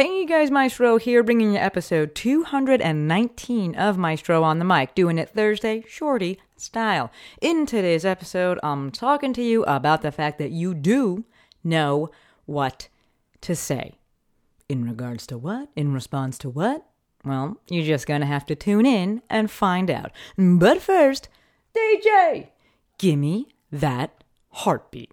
Hey, you guys, Maestro here, bringing you episode 219 of Maestro on the Mic, doing it Thursday, shorty style. In today's episode, I'm talking to you about the fact that you do know what to say. In regards to what? In response to what? Well, you're just gonna have to tune in and find out. But first, DJ, gimme that heartbeat.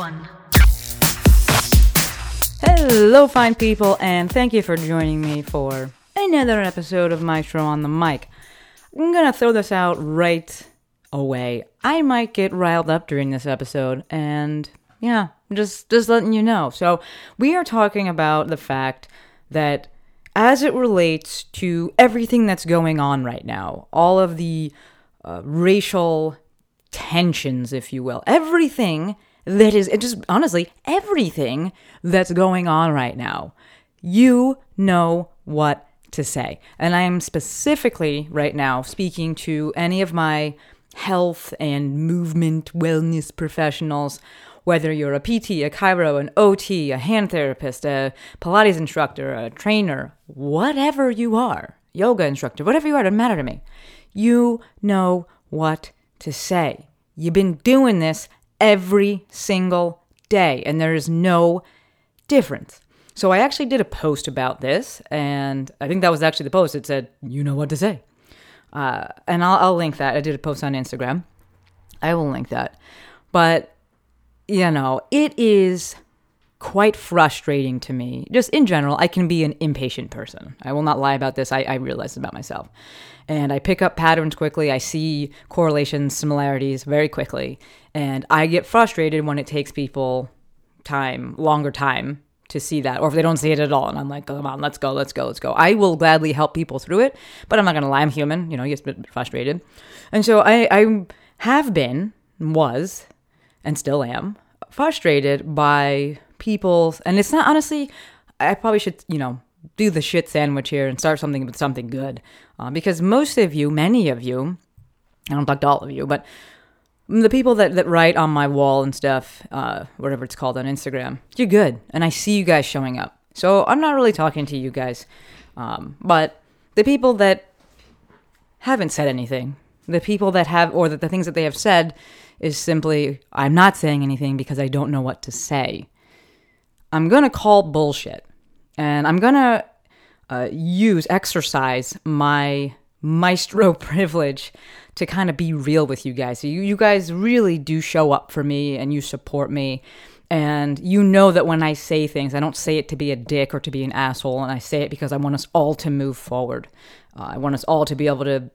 one. Hello, fine people, and thank you for joining me for another episode of Maestro on the Mic. I'm gonna throw this out right away. I might get riled up during this episode, and yeah, just just letting you know. So we are talking about the fact that as it relates to everything that's going on right now, all of the uh, racial tensions, if you will, everything that is, just honestly, everything that's going on right now, you know what to say. And I am specifically right now speaking to any of my health and movement wellness professionals. Whether you're a PT, a chiro, an OT, a hand therapist, a Pilates instructor, a trainer, whatever you are, yoga instructor, whatever you are, doesn't matter to me. You know what to say. You've been doing this every single day, and there is no difference. So I actually did a post about this, and I think that was actually the post. It said, "You know what to say," uh, and I'll, I'll link that. I did a post on Instagram. I will link that, but you know, it is quite frustrating to me. Just in general, I can be an impatient person. I will not lie about this. I, I realize about myself. And I pick up patterns quickly. I see correlations, similarities very quickly. And I get frustrated when it takes people time, longer time to see that, or if they don't see it at all. And I'm like, come on, let's go, let's go, let's go. I will gladly help people through it, but I'm not going to lie. I'm human. You know, you get frustrated. And so I, I have been, was, and still am frustrated by people and it's not honestly i probably should you know do the shit sandwich here and start something with something good. Uh, because most of you many of you i don't talk to all of you but the people that, that write on my wall and stuff uh, whatever it's called on instagram you're good and i see you guys showing up. So i'm not really talking to you guys um, but the people that haven't said anything the people that have or that the things that they have said is simply i'm not saying anything because i don't know what to say i'm going to call bullshit and i'm going to uh, use exercise my maestro privilege to kind of be real with you guys. So you, you guys really do show up for me and you support me and you know that when i say things i don't say it to be a dick or to be an asshole and i say it because i want us all to move forward. Uh, i want us all to be able to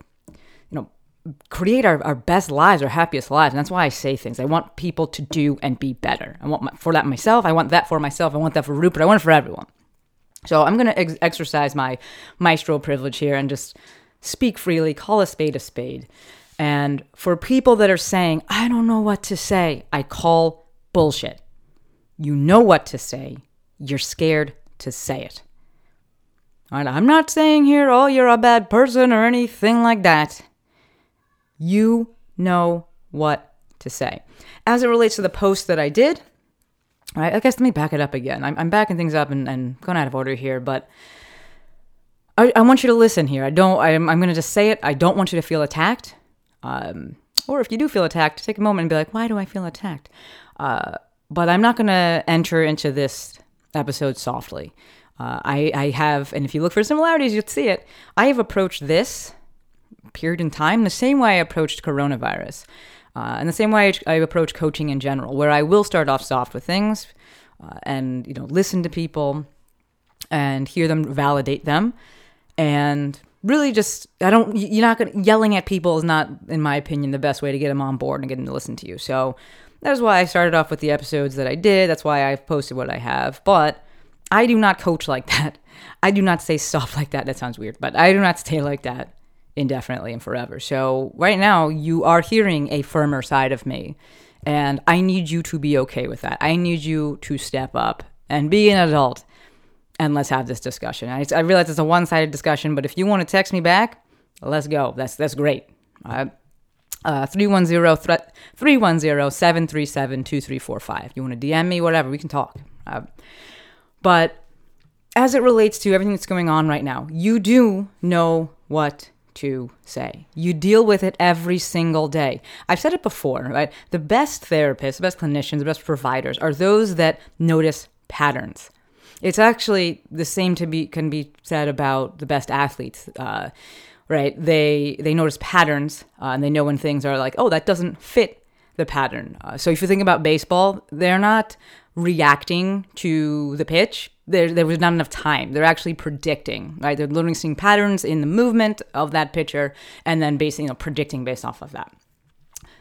create our, our best lives, our happiest lives. And that's why I say things. I want people to do and be better. I want my, for that myself. I want that for myself. I want that for Rupert. I want it for everyone. So I'm going to ex- exercise my maestro privilege here and just speak freely, call a spade a spade. And for people that are saying, I don't know what to say, I call bullshit. You know what to say. You're scared to say it. All right, I'm not saying here, oh, you're a bad person or anything like that you know what to say. As it relates to the post that I did, I guess let me back it up again. I'm, I'm backing things up and, and going out of order here, but I, I want you to listen here. I don't, I'm, I'm going to just say it. I don't want you to feel attacked. Um, or if you do feel attacked, take a moment and be like, why do I feel attacked? Uh, but I'm not going to enter into this episode softly. Uh, I, I have, and if you look for similarities, you'll see it. I have approached this period in time the same way I approached coronavirus. Uh, and the same way I, approach coaching in general, where I will start off soft with things uh, and you know listen to people and hear them validate them and really just I don't you're not gonna yelling at people is not in my opinion the best way to get them on board and get them to listen to you. So that's why I started off with the episodes that I did. That's why I've posted what I have. But I do not coach like that. I do not say stuff like that. That sounds weird, but I do not stay like that indefinitely and forever. So right now you are hearing a firmer side of me. And I need you to be okay with that. I need you to step up and be an adult and let's have this discussion. I, I realize it's a one sided discussion, but if you want to text me back, let's go. That's that's great. Uh, 310 737 2345. You want to DM me, whatever, we can talk. Uh, but as it relates to everything that's going on right now, you do know what to say. You deal with it every single day. I've said it before, right? The best therapists, the best clinicians, the best providers are those that notice patterns. It's actually the same to be can be said about the best athletes. Uh, right? They they notice patterns uh, and they know when things are like, oh, that doesn't fit the pattern. Uh, so if you think about baseball, they're not reacting to the pitch. There, there was not enough time. They're actually predicting, right? They're literally seeing patterns in the movement of that pitcher and then basically you know, predicting based off of that.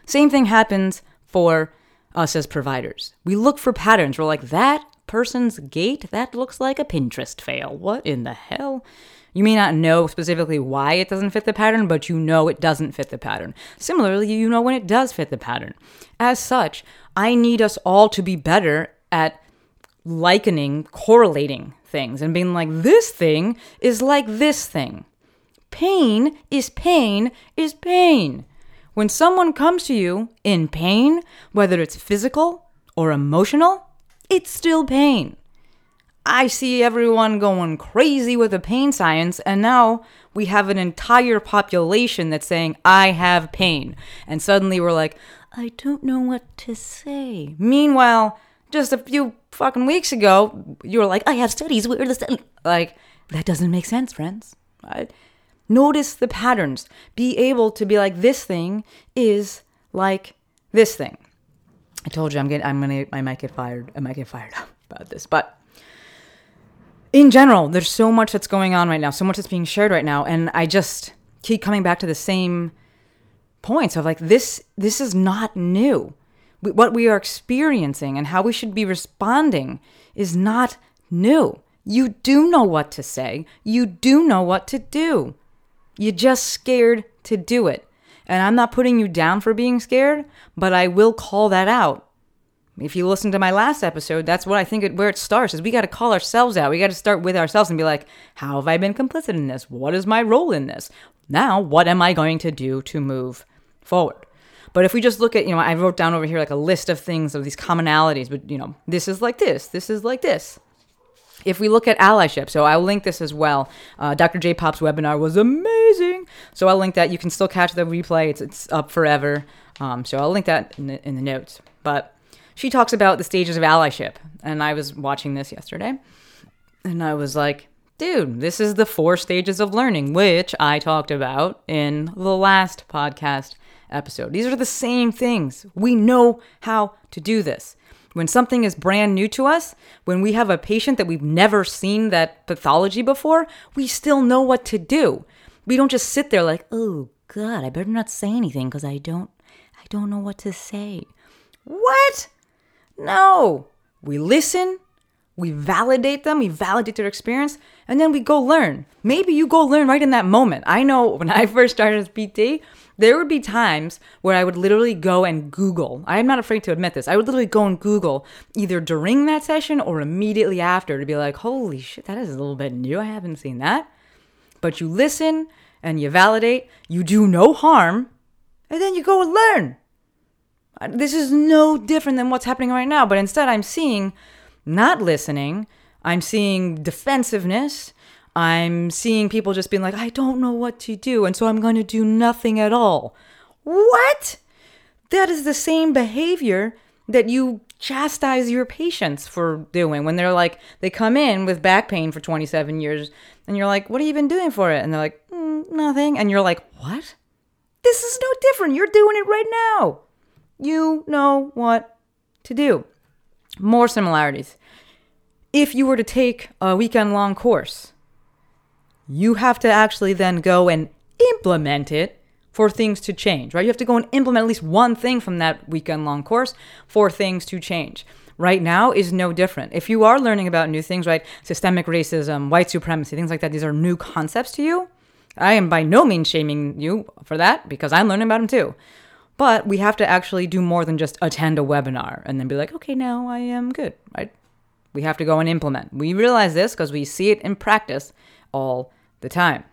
Same thing happens for us as providers. We look for patterns. We're like, that person's gait, that looks like a Pinterest fail. What in the hell? You may not know specifically why it doesn't fit the pattern, but you know it doesn't fit the pattern. Similarly, you know when it does fit the pattern. As such, I need us all to be better at likening, correlating things, and being like, this thing is like this thing. Pain is pain is pain. When someone comes to you in pain, whether it's physical or emotional, it's still pain. I see everyone going crazy with the pain science, and now we have an entire population that's saying, I have pain. And suddenly we're like, I don't know what to say. Meanwhile, just a few fucking weeks ago, you were like, I have studies where the. Like, that doesn't make sense, friends. Right? Notice the patterns. Be able to be like, this thing is like this thing. I told you I'm getting, I'm gonna, I might get fired. I might get fired about this, but in general, there's so much that's going on right now, so much that's being shared right now, and I just keep coming back to the same points of like this. This is not new. What we are experiencing and how we should be responding is not new. You do know what to say. You do know what to do. You're just scared to do it. And I'm not putting you down for being scared, but I will call that out. If you listen to my last episode, that's what I think it, where it starts is we got to call ourselves out. We got to start with ourselves and be like, how have I been complicit in this? What is my role in this? Now, what am I going to do to move forward? But if we just look at, you know, I wrote down over here like a list of things of these commonalities, but you know, this is like this, this is like this if we look at allyship, so I'll link this as well. Uh, Dr. J Pop's webinar was amazing, so I'll link that. You can still catch the replay; it's it's up forever. Um, so I'll link that in the, in the notes. But she talks about the stages of allyship, and I was watching this yesterday, and I was like, dude, this is the four stages of learning, which I talked about in the last podcast episode. These are the same things. We know how to do this. When something is brand new to us, when we have a patient that we've never seen that pathology before, we still know what to do. We don't just sit there like, "Oh god, I better not say anything because I don't I don't know what to say." What? No. We listen, we validate them, we validate their experience, and then we go learn. Maybe you go learn right in that moment. I know when I first started as PT, there would be times where I would literally go and Google. I am not afraid to admit this. I would literally go and Google either during that session or immediately after to be like, holy shit, that is a little bit new. I haven't seen that. But you listen and you validate, you do no harm, and then you go and learn. This is no different than what's happening right now, but instead I'm seeing not listening, I'm seeing defensiveness, I'm seeing people just being like, I don't know what to do, and so I'm going to do nothing at all. What? That is the same behavior that you chastise your patients for doing when they're like, they come in with back pain for 27 years, and you're like, What have you been doing for it? And they're like, mm, Nothing. And you're like, What? This is no different. You're doing it right now. You know what to do. More similarities. If you were to take a weekend long course, you have to actually then go and implement it for things to change, right? You have to go and implement at least one thing from that weekend long course for things to change. Right now is no different. If you are learning about new things, right? Systemic racism, white supremacy, things like that, these are new concepts to you. I am by no means shaming you for that because I'm learning about them too. But we have to actually do more than just attend a webinar and then be like, okay, now I am good, right? We have to go and implement. We realize this because we see it in practice all the time.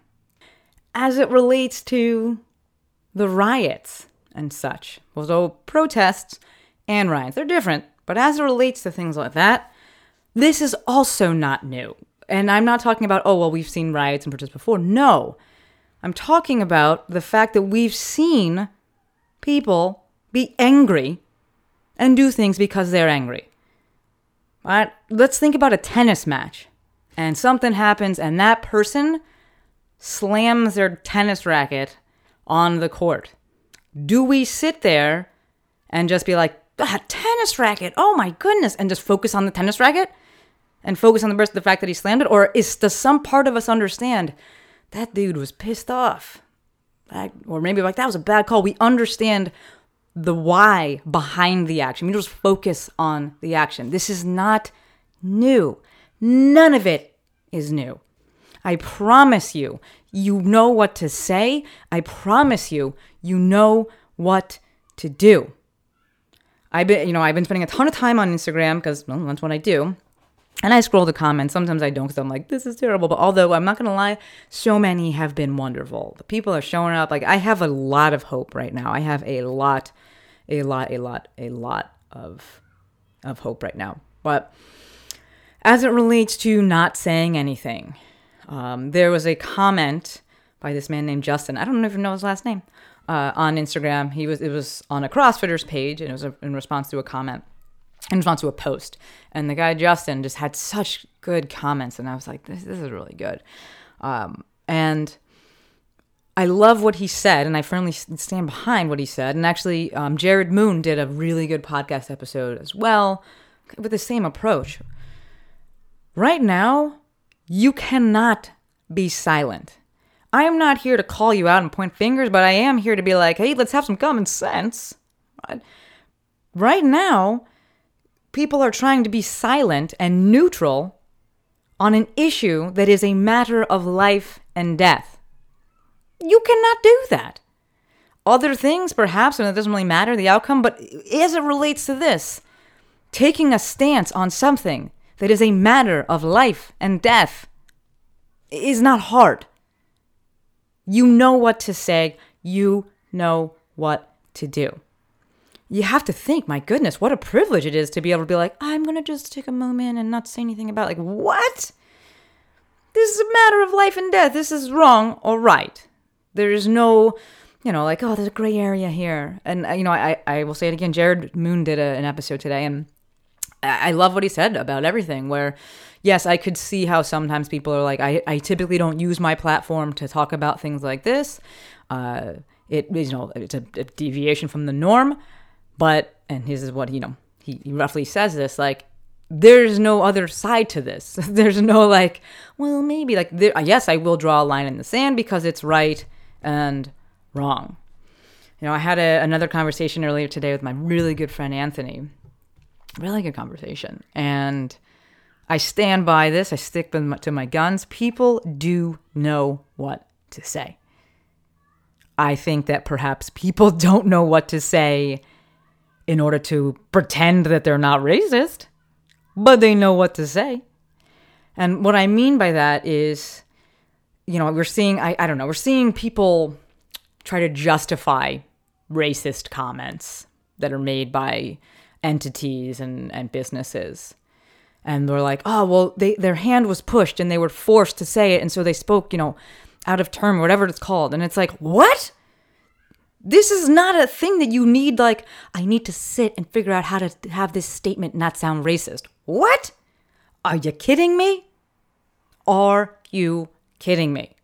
As it relates to the riots and such, although protests and riots, they're different, but as it relates to things like that, this is also not new. And I'm not talking about, oh, well, we've seen riots and protests before. No. I'm talking about the fact that we've seen people be angry and do things because they're angry. Right? Let's think about a tennis match and something happens and that person slams their tennis racket on the court. Do we sit there and just be like, ah, tennis racket, oh my goodness, and just focus on the tennis racket and focus on the, the fact that he slammed it? Or is does some part of us understand that dude was pissed off? That, or maybe like that was a bad call. We understand the why behind the action. We just focus on the action. This is not new. None of it is new. I promise you, you know what to say. I promise you, you know what to do. I've been, you know, I've been spending a ton of time on Instagram because well, that's what I do. And I scroll the comments. Sometimes I don't because I'm like, this is terrible. But although I'm not going to lie, so many have been wonderful. The people are showing up. Like, I have a lot of hope right now. I have a lot, a lot, a lot, a lot of, of hope right now. But as it relates to not saying anything, um, there was a comment by this man named Justin. I don't even know his last name. Uh, on Instagram, he was it was on a CrossFitters page, and it was a, in response to a comment, in response to a post. And the guy Justin just had such good comments, and I was like, this, this is really good. Um, and I love what he said, and I firmly stand behind what he said. And actually, um, Jared Moon did a really good podcast episode as well with the same approach. Right now, you cannot be silent. I am not here to call you out and point fingers, but I am here to be like, hey, let's have some common sense. Right now, people are trying to be silent and neutral on an issue that is a matter of life and death. You cannot do that. Other things, perhaps, and it doesn't really matter the outcome, but as it relates to this, taking a stance on something that is a matter of life and death is not hard. You know what to say, you know what to do. You have to think, my goodness, what a privilege it is to be able to be like, I'm going to just take a moment and not say anything about like what? This is a matter of life and death. This is wrong or right. There is no, you know, like, oh, there's a gray area here. And, uh, you know, I, I will say it again. Jared Moon did a, an episode today, and I love what he said about everything, where, yes, I could see how sometimes people are like, I, I typically don't use my platform to talk about things like this. Uh, it you know it's a, a, deviation from the norm, but and his is what you know he, he roughly says this like there's no other side to this. there's no like well maybe like there, yes I will draw a line in the sand because it's right and wrong. You know I had a, another conversation earlier today with my really good friend Anthony. Really good conversation and I stand by this. I stick to my guns. People do know what to say. I think that perhaps people don't know what to say in order to pretend that they're not racist, but they know what to say. And what I mean by that is, you know, we're seeing, I, I don't know, we're seeing people try to justify racist comments that are made by entities and, and businesses and they're like, oh well, they their hand was pushed and they were forced to say it, and so they spoke, you know, out of term, whatever it's called, and it's like, what? This is not a thing that you need. Like, I need to sit and figure out how to have this statement not sound racist. What? Are you kidding me? Are you kidding me?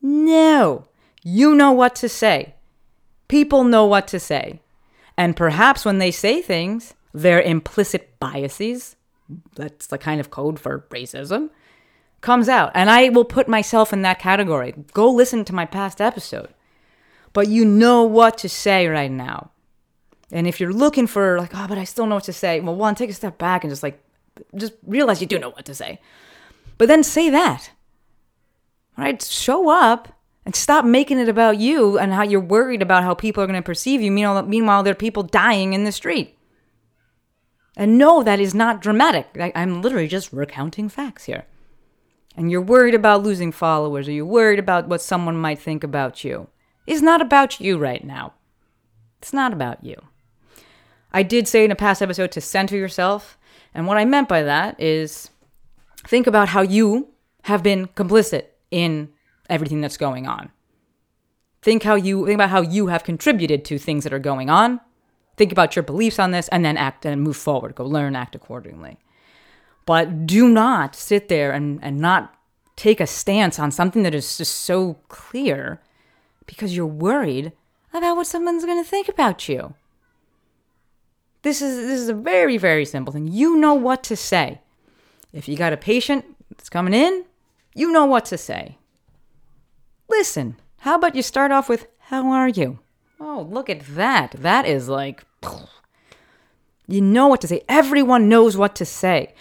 No. You know what to say. People know what to say. And perhaps when they say things, their implicit biases, that's the kind of code for racism. comes out. And I will put myself in that category. Go listen to my past episode. But you know what to say right now. And if you're looking for, like, oh, but I still know what to say, well, one, take a step back and just like, just realize you do know what to say. But then say that. Right? Show up and stop making it about you and how you're worried about how people are going to perceive you. Meanwhile, meanwhile, there are people dying in the street. And no, that is not dramatic. I, I'm literally just recounting facts here. And you're worried about losing followers or you're worried about what someone might think about you. It's not about you right now. It's not about you. I did say in a past episode to center yourself. And what I meant by that is think about how you have been complicit in everything that's going on. Think how you think about how you have contributed to things that are going on. Think about your beliefs on this and then act and move forward. Go learn, act accordingly. But do not sit there and, and not take a stance on something that is just so clear because you're worried about what someone's going to think about you. This is this is a very very simple thing. You know what to say. If you got a patient that's coming in, you know what to say. Listen, how about you start off with how are you? Oh, look at that. That is like you know what to say. Everyone knows what to say.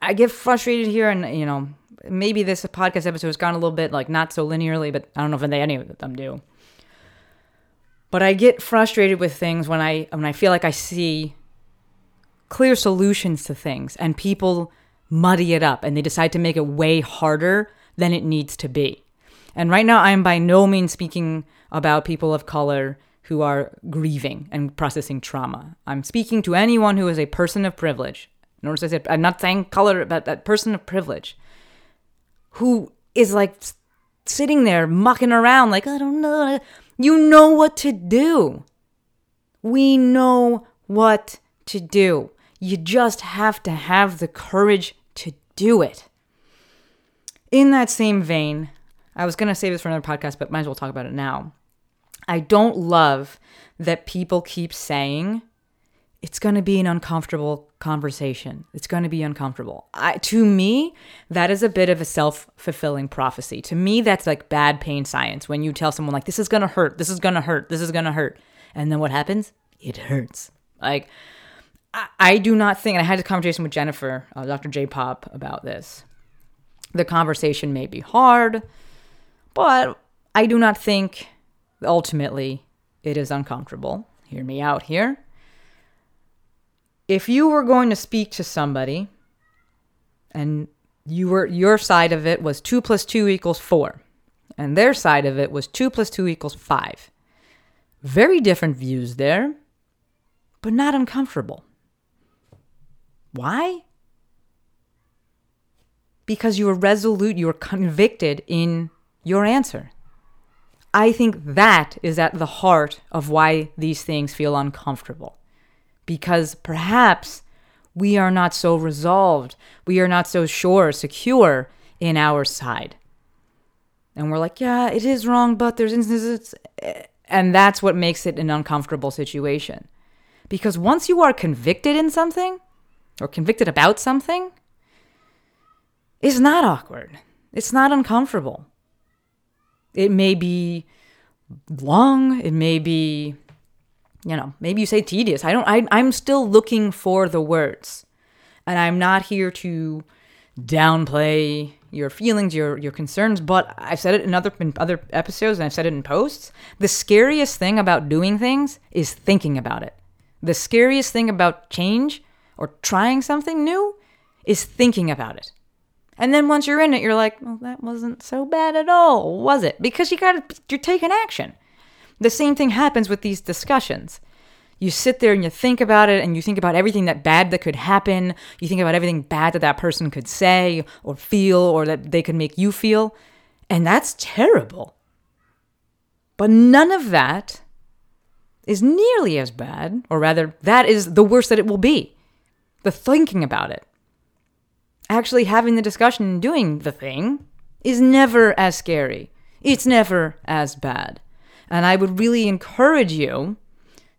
I get frustrated here and you know, maybe this podcast episode has gone a little bit like not so linearly, but I don't know if any of them do. But I get frustrated with things when I when I feel like I see clear solutions to things and people muddy it up and they decide to make it way harder than it needs to be. And right now, I am by no means speaking about people of color who are grieving and processing trauma. I'm speaking to anyone who is a person of privilege. Notice I said, I'm not saying color, but that person of privilege who is like sitting there mucking around, like, I don't know. You know what to do. We know what to do. You just have to have the courage do it. In that same vein, I was going to save this for another podcast, but might as well talk about it now. I don't love that people keep saying it's going to be an uncomfortable conversation. It's going to be uncomfortable. I, to me, that is a bit of a self fulfilling prophecy. To me, that's like bad pain science when you tell someone, like, this is going to hurt, this is going to hurt, this is going to hurt. And then what happens? It hurts. Like, I, I do not think, and I had a conversation with Jennifer, uh, Dr. J Pop, about this. The conversation may be hard but I do not think ultimately it is uncomfortable. Hear me out here. If you were going to speak to somebody and you were your side of it was 2 plus 2 equals 4 and their side of it was 2 plus 2 equals 5 very different views there but not uncomfortable why because you were resolute you were convicted in your answer. I think that is at the heart of why these things feel uncomfortable. Because perhaps we are not so resolved, we are not so sure, secure in our side. And we're like, yeah, it is wrong, but there's instances. And that's what makes it an uncomfortable situation. Because once you are convicted in something, or convicted about something, is not awkward. It's not uncomfortable. It may be long, it may be you know, maybe you say tedious. I don't I I'm still looking for the words. And I'm not here to downplay your feelings, your your concerns, but I've said it in other in other episodes and I've said it in posts. The scariest thing about doing things is thinking about it. The scariest thing about change or trying something new is thinking about it. And then once you're in it, you're like, well, that wasn't so bad at all, was it? Because you got to, you're taking action. The same thing happens with these discussions. You sit there and you think about it and you think about everything that bad that could happen. You think about everything bad that that person could say or feel or that they could make you feel. And that's terrible. But none of that is nearly as bad, or rather, that is the worst that it will be. The thinking about it actually having the discussion and doing the thing is never as scary. It's never as bad. And I would really encourage you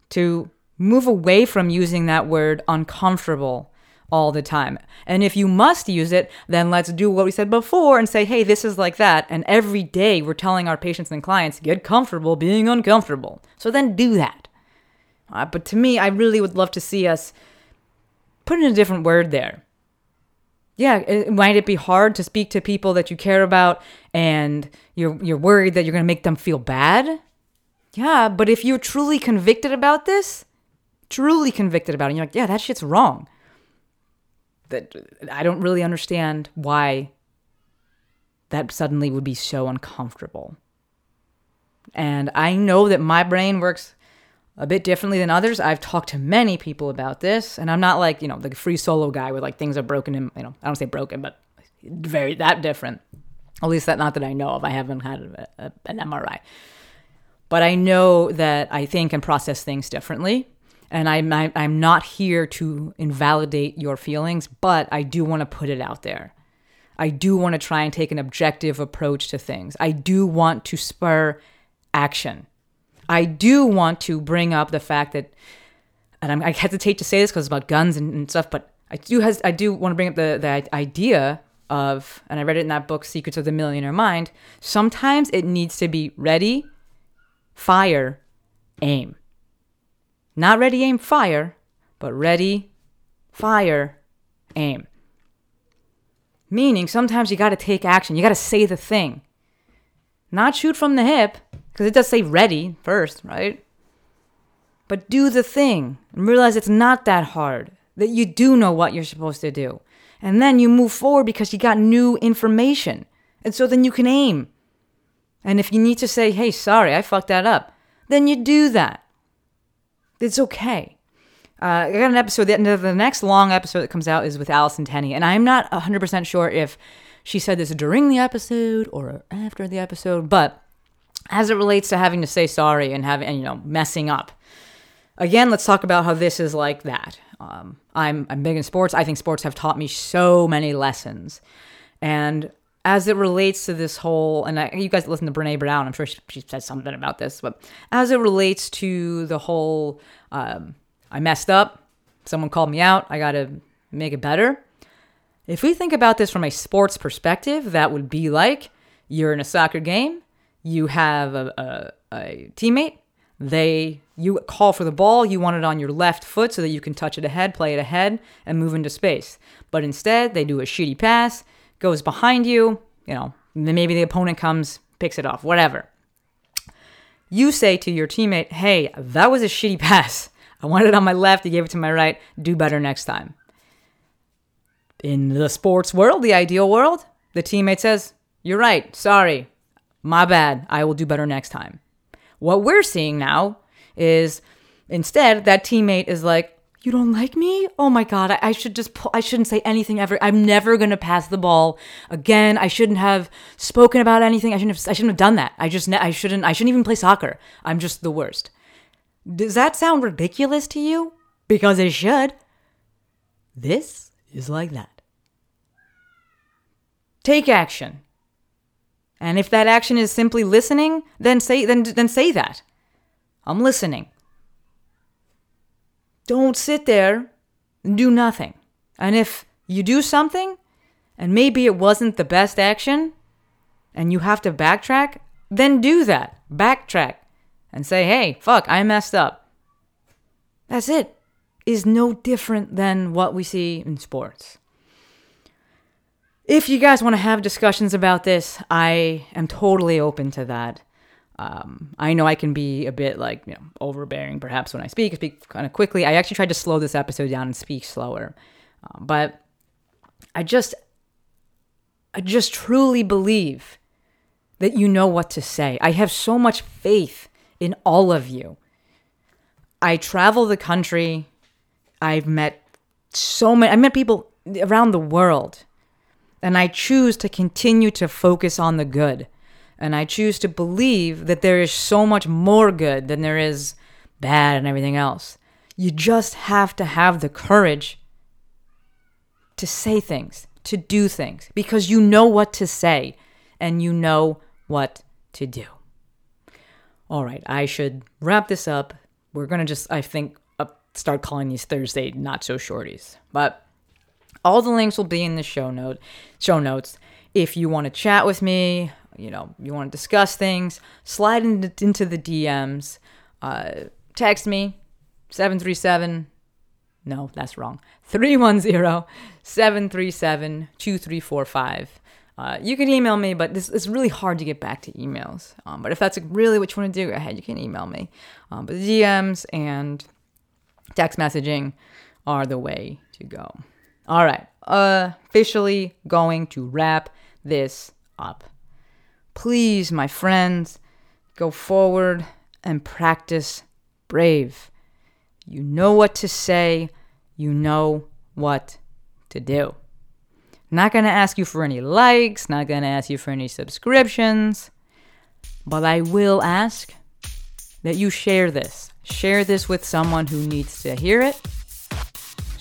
to move away from using that word uncomfortable all the time. And if you must use it, then let's do what we said before and say, hey, this is like that. And every day we're telling our patients and clients, get comfortable being uncomfortable. So then do that. Uh, but to me, I really would love to see us put in a different word there. Yeah, it, might it be hard to speak to people that you care about and you're you're worried that you're going to make them feel bad? Yeah, but if you're truly convicted about this, truly convicted about it, you're like, yeah, that shit's wrong. That I don't really understand why that suddenly would be so uncomfortable. And I know that my brain works a bit differently than others. I've talked to many people about this, and I'm not like, you know, the free solo guy where like things are broken in, you know, I don't say broken, but very that different. At least that not that I know of. I haven't had a, a, an MRI. But I know that I think and process things differently. And I'm, I'm not here to invalidate your feelings, but I do want to put it out there. I do want to try and take an objective approach to things. I do want to spur action. I do want to bring up the fact that, and I'm, i hesitate to say this because it's about guns and, and, stuff, but I do has I do want to bring up the the idea of, and I read it in that book, Secrets of the Millionaire Mind. Sometimes it needs to be ready, fire, aim. Not ready, aim, fire, but ready, fire, aim. Meaning sometimes you got to take action. You got to say the thing. Not shoot from the hip, because it does say ready first, right? But do the thing and realize it's not that hard, that you do know what you're supposed to do. And then you move forward because you got new information. And so then you can aim. And if you need to say, hey, sorry, I fucked that up, then you do that. It's okay. Uh, I got an episode, the, the next long episode that comes out is with Allison Tenney. And I'm not 100% sure if she said this during the episode or after the episode, but as it relates to having to say sorry and having, and, you know, messing up. Again, let's talk about how this is like that. Um, I'm I'm big in sports. I think sports have taught me so many lessons, and as it relates to this whole, and I, you guys listen to Brene Brown. I'm sure she, she said something about this, but as it relates to the whole, um, I messed up. Someone called me out. I got to make it better. If we think about this from a sports perspective, that would be like you're in a soccer game you have a, a, a teammate they you call for the ball you want it on your left foot so that you can touch it ahead play it ahead and move into space. But instead they do a shitty pass goes behind you you know maybe the opponent comes picks it off whatever. You say to your teammate hey that was a shitty pass. I wanted it on my left you gave it to my right do better next time. In the sports world the ideal world the teammate says you're right sorry my bad. I will do better next time. What we're seeing now is instead that teammate is like, you don't like me? Oh my god, I, I should just I shouldn't say anything ever. I'm never gonna pass the ball again. I shouldn't have spoken about anything. I shouldn't have I shouldn't have done that. I just I shouldn't I shouldn't even play soccer. I'm just the worst. Does that sound ridiculous to you? Because it should. This is like that. Take action. And if that action is simply listening, then say then then say that. I'm listening. Don't sit there and do nothing. And if you do something and maybe it wasn't the best action and you have to backtrack, then do that. Backtrack and say, "Hey, fuck, I messed up." That's it. Is no different than what we see in sports. If you guys want to have discussions about this, I am totally open to that. Um, I know I can be a bit like you know overbearing perhaps when I speak. I speak kind of quickly. I actually tried to slow this episode down and speak slower, um, but I just, I just truly believe that you know what to say. I have so much faith in all of you. I travel the country. I've met so many. I met people around the world and I choose to continue to focus on the good. And I choose to believe that there is so much more good than there is bad and everything else. You just have to have the courage to say things, to do things, because you know what to say and you know what to do. All right, I should wrap this up. We're going to just, I think, start calling these Thursday not so shorties. But All the links will be in the show note show notes. If you want to chat with me, you know, you want to discuss things, slide into, into the DMs. Uh, text me 737 no, that's wrong. 310-737-2345. Uh, you can email me, but this it's really hard to get back to emails. Um, but if that's really what you want to do, go ahead, you can email me. Um, but DMs and text messaging are the way to go. All right, officially going to wrap this up. Please, my friends, go forward and practice brave. You know what to say, you know what to do. Not gonna ask you for any likes, not gonna ask you for any subscriptions, but I will ask that you share this. Share this with someone who needs to hear it.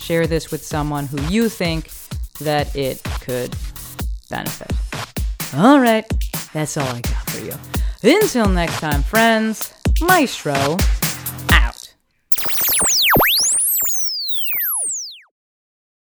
Share this with someone who you think that it could benefit. All right, that's all I got for you. Until next time, friends, Maestro